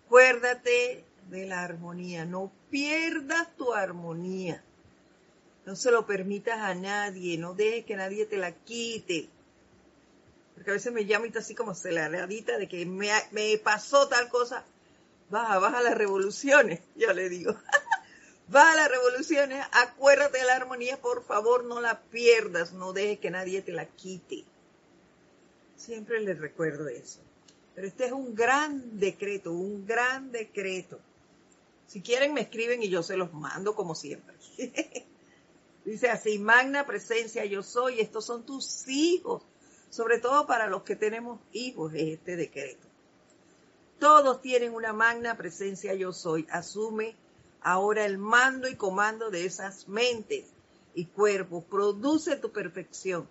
acuérdate de la armonía, no pierdas tu armonía, no se lo permitas a nadie, no dejes que nadie te la quite, porque a veces me llama y así como aceleradita de que me, me pasó tal cosa. Baja, baja las revoluciones, (laughs) yo le digo. (laughs) baja las revoluciones, acuérdate de la armonía, por favor, no la pierdas, no dejes que nadie te la quite. Siempre les recuerdo eso. Pero este es un gran decreto, un gran decreto. Si quieren me escriben y yo se los mando como siempre. (laughs) Dice así, magna presencia yo soy, estos son tus hijos sobre todo para los que tenemos hijos, es este decreto. Todos tienen una magna presencia yo soy. Asume ahora el mando y comando de esas mentes y cuerpos. Produce tu perfección.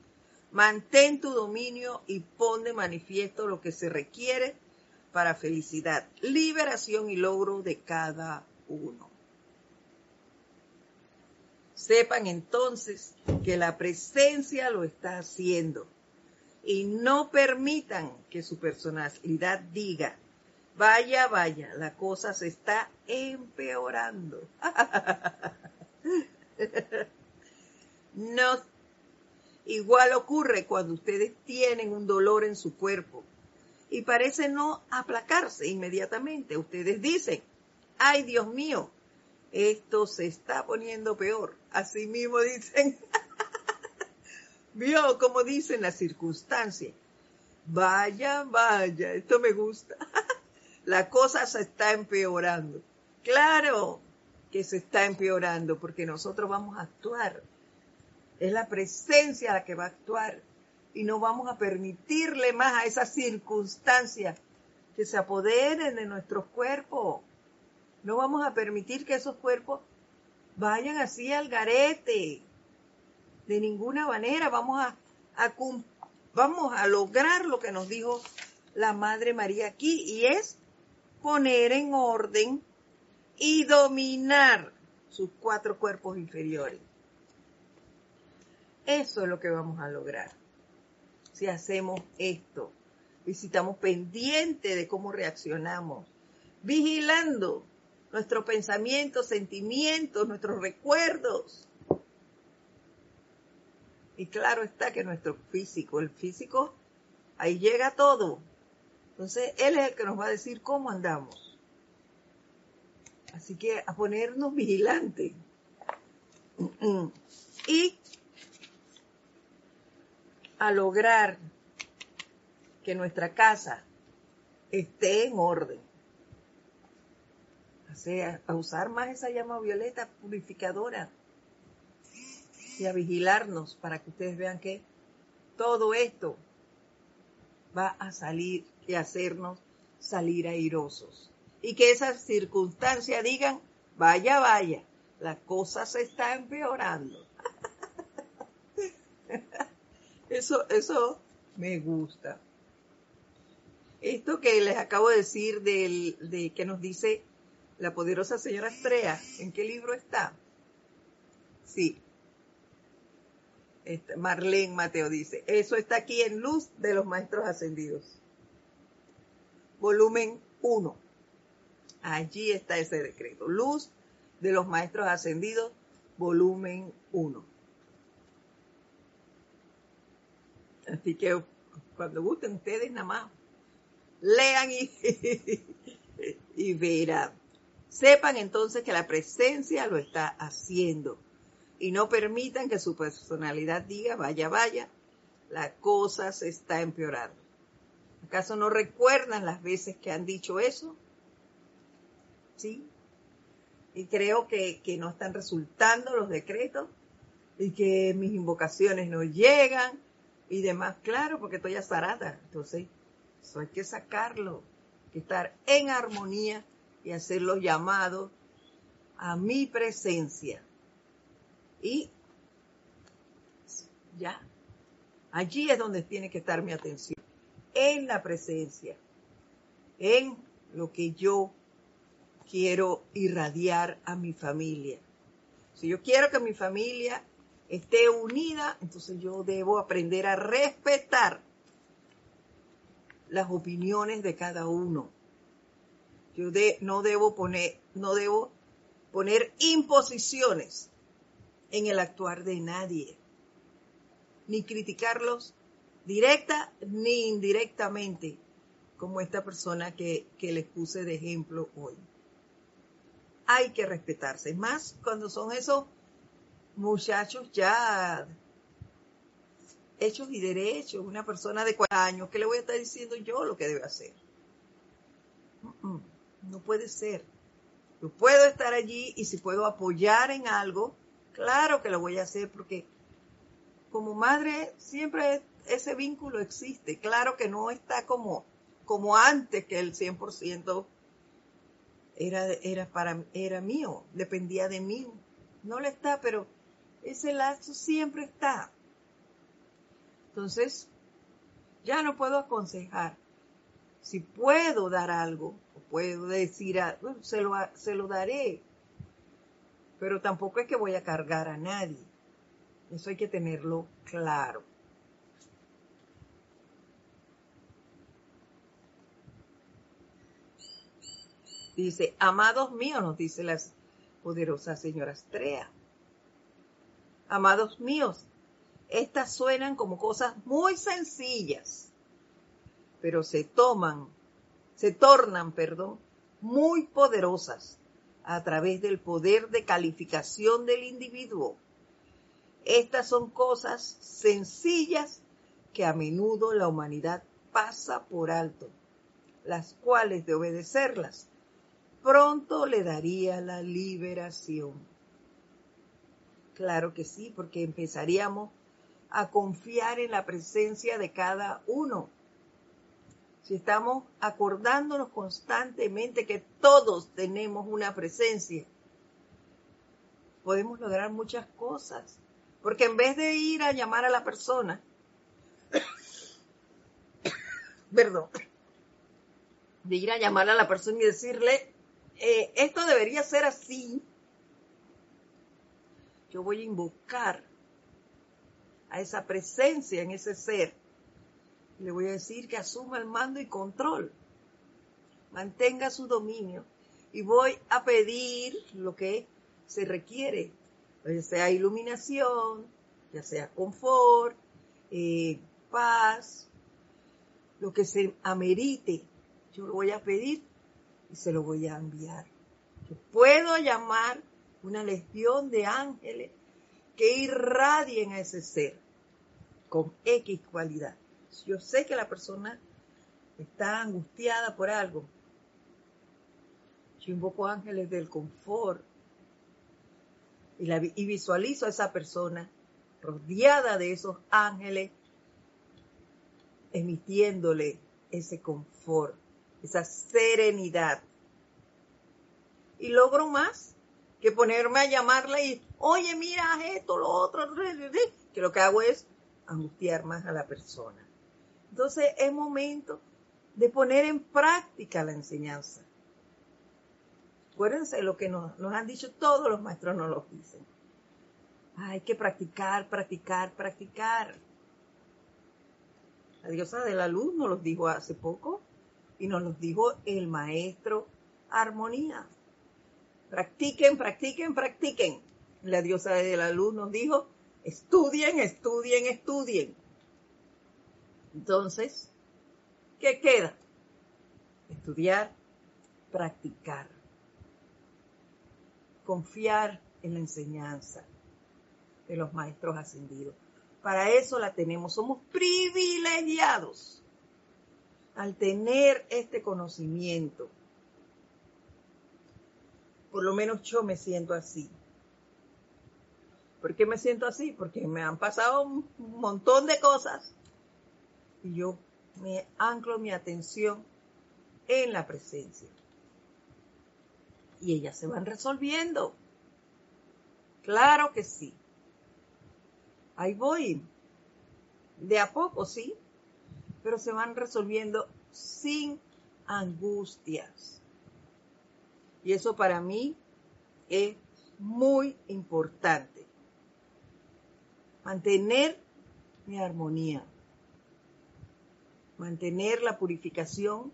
Mantén tu dominio y pon de manifiesto lo que se requiere para felicidad, liberación y logro de cada uno. Sepan entonces que la presencia lo está haciendo y no permitan que su personalidad diga, vaya, vaya, la cosa se está empeorando. (laughs) no. Igual ocurre cuando ustedes tienen un dolor en su cuerpo y parece no aplacarse inmediatamente. Ustedes dicen, ay Dios mío, esto se está poniendo peor. Así mismo dicen, (laughs) vio como dicen las circunstancias. Vaya, vaya, esto me gusta. (laughs) La cosa se está empeorando. Claro que se está empeorando porque nosotros vamos a actuar. Es la presencia la que va a actuar y no vamos a permitirle más a esas circunstancias que se apoderen de nuestros cuerpos. No vamos a permitir que esos cuerpos vayan así al garete. De ninguna manera vamos a, vamos a lograr lo que nos dijo la Madre María aquí y es poner en orden y dominar sus cuatro cuerpos inferiores. Eso es lo que vamos a lograr si hacemos esto. Visitamos pendiente de cómo reaccionamos, vigilando nuestros pensamientos, sentimientos, nuestros recuerdos. Y claro está que nuestro físico, el físico, ahí llega todo. Entonces, Él es el que nos va a decir cómo andamos. Así que a ponernos vigilantes. (clears throat) Y a lograr que nuestra casa esté en orden a usar más esa llama violeta purificadora y a vigilarnos para que ustedes vean que todo esto va a salir y hacernos salir airosos. Y que esas circunstancias digan, vaya, vaya, la cosa se está empeorando. (laughs) eso, eso me gusta. Esto que les acabo de decir del, de que nos dice la poderosa señora Estrella, ¿en qué libro está? Sí. Este, Marlene Mateo dice, eso está aquí en Luz de los Maestros Ascendidos. Volumen 1. Allí está ese decreto. Luz de los Maestros Ascendidos, volumen 1. Así que cuando gusten ustedes nada más, lean y, (laughs) y verán. Sepan entonces que la presencia lo está haciendo y no permitan que su personalidad diga, vaya, vaya, la cosa se está empeorando. ¿Acaso no recuerdan las veces que han dicho eso? ¿Sí? Y creo que, que no están resultando los decretos y que mis invocaciones no llegan y demás. Claro, porque estoy azarada. Entonces, eso hay que sacarlo, que estar en armonía y hacer los llamados a mi presencia. Y ya, allí es donde tiene que estar mi atención, en la presencia, en lo que yo quiero irradiar a mi familia. Si yo quiero que mi familia esté unida, entonces yo debo aprender a respetar las opiniones de cada uno yo no debo poner, no debo poner imposiciones en el actuar de nadie, ni criticarlos directa ni indirectamente, como esta persona que, que les puse de ejemplo hoy. Hay que respetarse, más cuando son esos muchachos ya hechos y derechos, una persona de 40 años, ¿qué le voy a estar diciendo yo lo que debe hacer? No puede ser. Yo puedo estar allí y si puedo apoyar en algo, claro que lo voy a hacer porque como madre siempre ese vínculo existe. Claro que no está como, como antes que el 100% era, era, para, era mío, dependía de mí. No lo está, pero ese lazo siempre está. Entonces, ya no puedo aconsejar si puedo dar algo, puedo decir, se lo, se lo daré, pero tampoco es que voy a cargar a nadie. Eso hay que tenerlo claro. Dice, amados míos, nos dice la poderosa señora Astrea. Amados míos, estas suenan como cosas muy sencillas pero se toman, se tornan, perdón, muy poderosas a través del poder de calificación del individuo. Estas son cosas sencillas que a menudo la humanidad pasa por alto, las cuales de obedecerlas pronto le daría la liberación. Claro que sí, porque empezaríamos a confiar en la presencia de cada uno. Si estamos acordándonos constantemente que todos tenemos una presencia, podemos lograr muchas cosas. Porque en vez de ir a llamar a la persona, (coughs) perdón, de ir a llamar a la persona y decirle, eh, esto debería ser así, yo voy a invocar a esa presencia en ese ser. Le voy a decir que asuma el mando y control, mantenga su dominio y voy a pedir lo que se requiere, ya sea iluminación, ya sea confort, eh, paz, lo que se amerite, yo lo voy a pedir y se lo voy a enviar. Puedo llamar una legión de ángeles que irradien a ese ser con X cualidad. Yo sé que la persona está angustiada por algo. Yo invoco ángeles del confort y, visualizo a esa persona rodeada de esos ángeles, emitiéndole ese confort, esa serenidad. Y logro más que ponerme a llamarle y, oye, mira esto, lo otro, que lo que hago es angustiar más a la persona. Entonces es momento de poner en práctica la enseñanza. Acuérdense lo que nos, han dicho todos los maestros, nos lo dicen. Hay que practicar, practicar, practicar. La diosa de la luz nos lo dijo hace poco y nos lo dijo el maestro Armonía. Practiquen, practiquen, practiquen. La diosa de la luz nos dijo, Estudien, estudien, estudien. Entonces, ¿qué queda? Estudiar, practicar, confiar en la enseñanza de los maestros ascendidos. Para eso la tenemos, somos privilegiados al tener este conocimiento. Por lo menos yo me siento así. ¿Por qué me siento así? Porque me han pasado un montón de cosas y yo me anclo mi atención en la presencia. Y ellas se van resolviendo. Claro que sí. Ahí voy. De a poco, sí. Pero se van resolviendo sin angustias. Y eso para mí es muy importante mantener mi armonía, mantener la purificación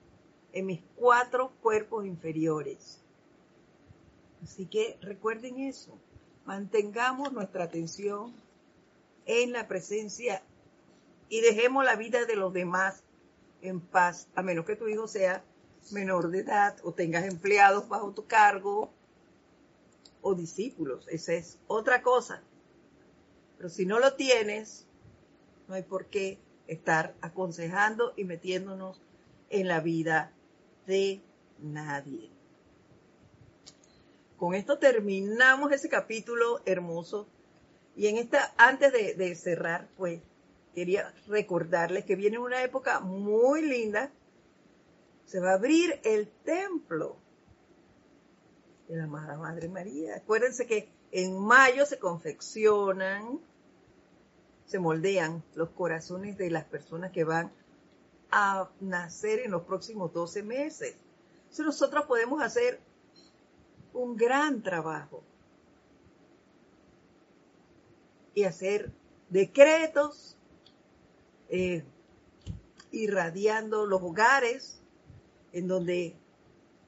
en mis cuatro cuerpos inferiores. Así que recuerden eso, mantengamos nuestra atención en la presencia y dejemos la vida de los demás en paz, a menos que tu hijo sea menor de edad o tengas empleados bajo tu cargo o discípulos. Esa es otra cosa. Pero si no lo tienes, no hay por qué estar aconsejando y metiéndonos en la vida de nadie. Con esto terminamos ese capítulo hermoso. Y en esta, antes de, de cerrar, pues quería recordarles que viene una época muy linda. Se va a abrir el templo de la Madre María. Acuérdense que en mayo se confeccionan se moldean los corazones de las personas que van a nacer en los próximos 12 meses. Entonces nosotros podemos hacer un gran trabajo y hacer decretos eh, irradiando los hogares en donde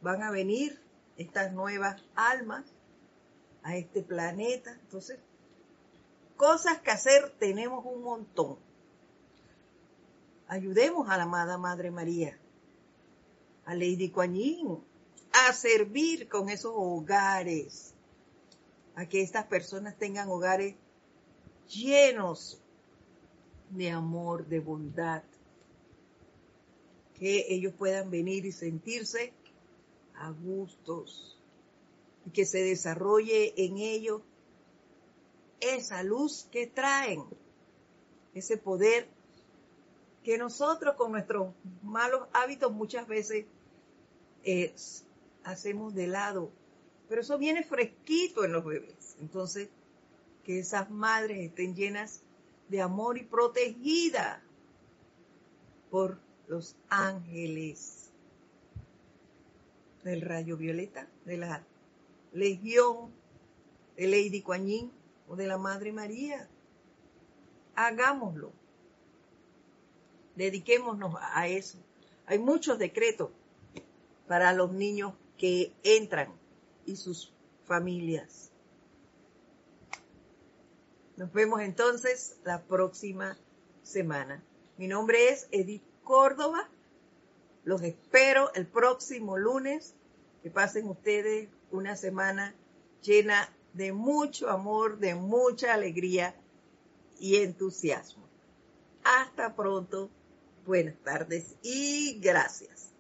van a venir estas nuevas almas a este planeta. Entonces, cosas que hacer tenemos un montón. Ayudemos a la amada Madre María, a Lady Kuan a servir con esos hogares, a que estas personas tengan hogares llenos de amor, de bondad, que ellos puedan venir y sentirse a gustos y que se desarrolle en ellos esa luz que traen, ese poder que nosotros con nuestros malos hábitos muchas veces eh, hacemos de lado. Pero eso viene fresquito en los bebés. Entonces, que esas madres estén llenas de amor y protegidas por los ángeles del rayo violeta, de la legión de Lady Kuan de la Madre María. Hagámoslo. Dediquémonos a eso. Hay muchos decretos para los niños que entran y sus familias. Nos vemos entonces la próxima semana. Mi nombre es Edith Córdoba. Los espero el próximo lunes. Que pasen ustedes una semana llena de mucho amor, de mucha alegría y entusiasmo. Hasta pronto. Buenas tardes y gracias.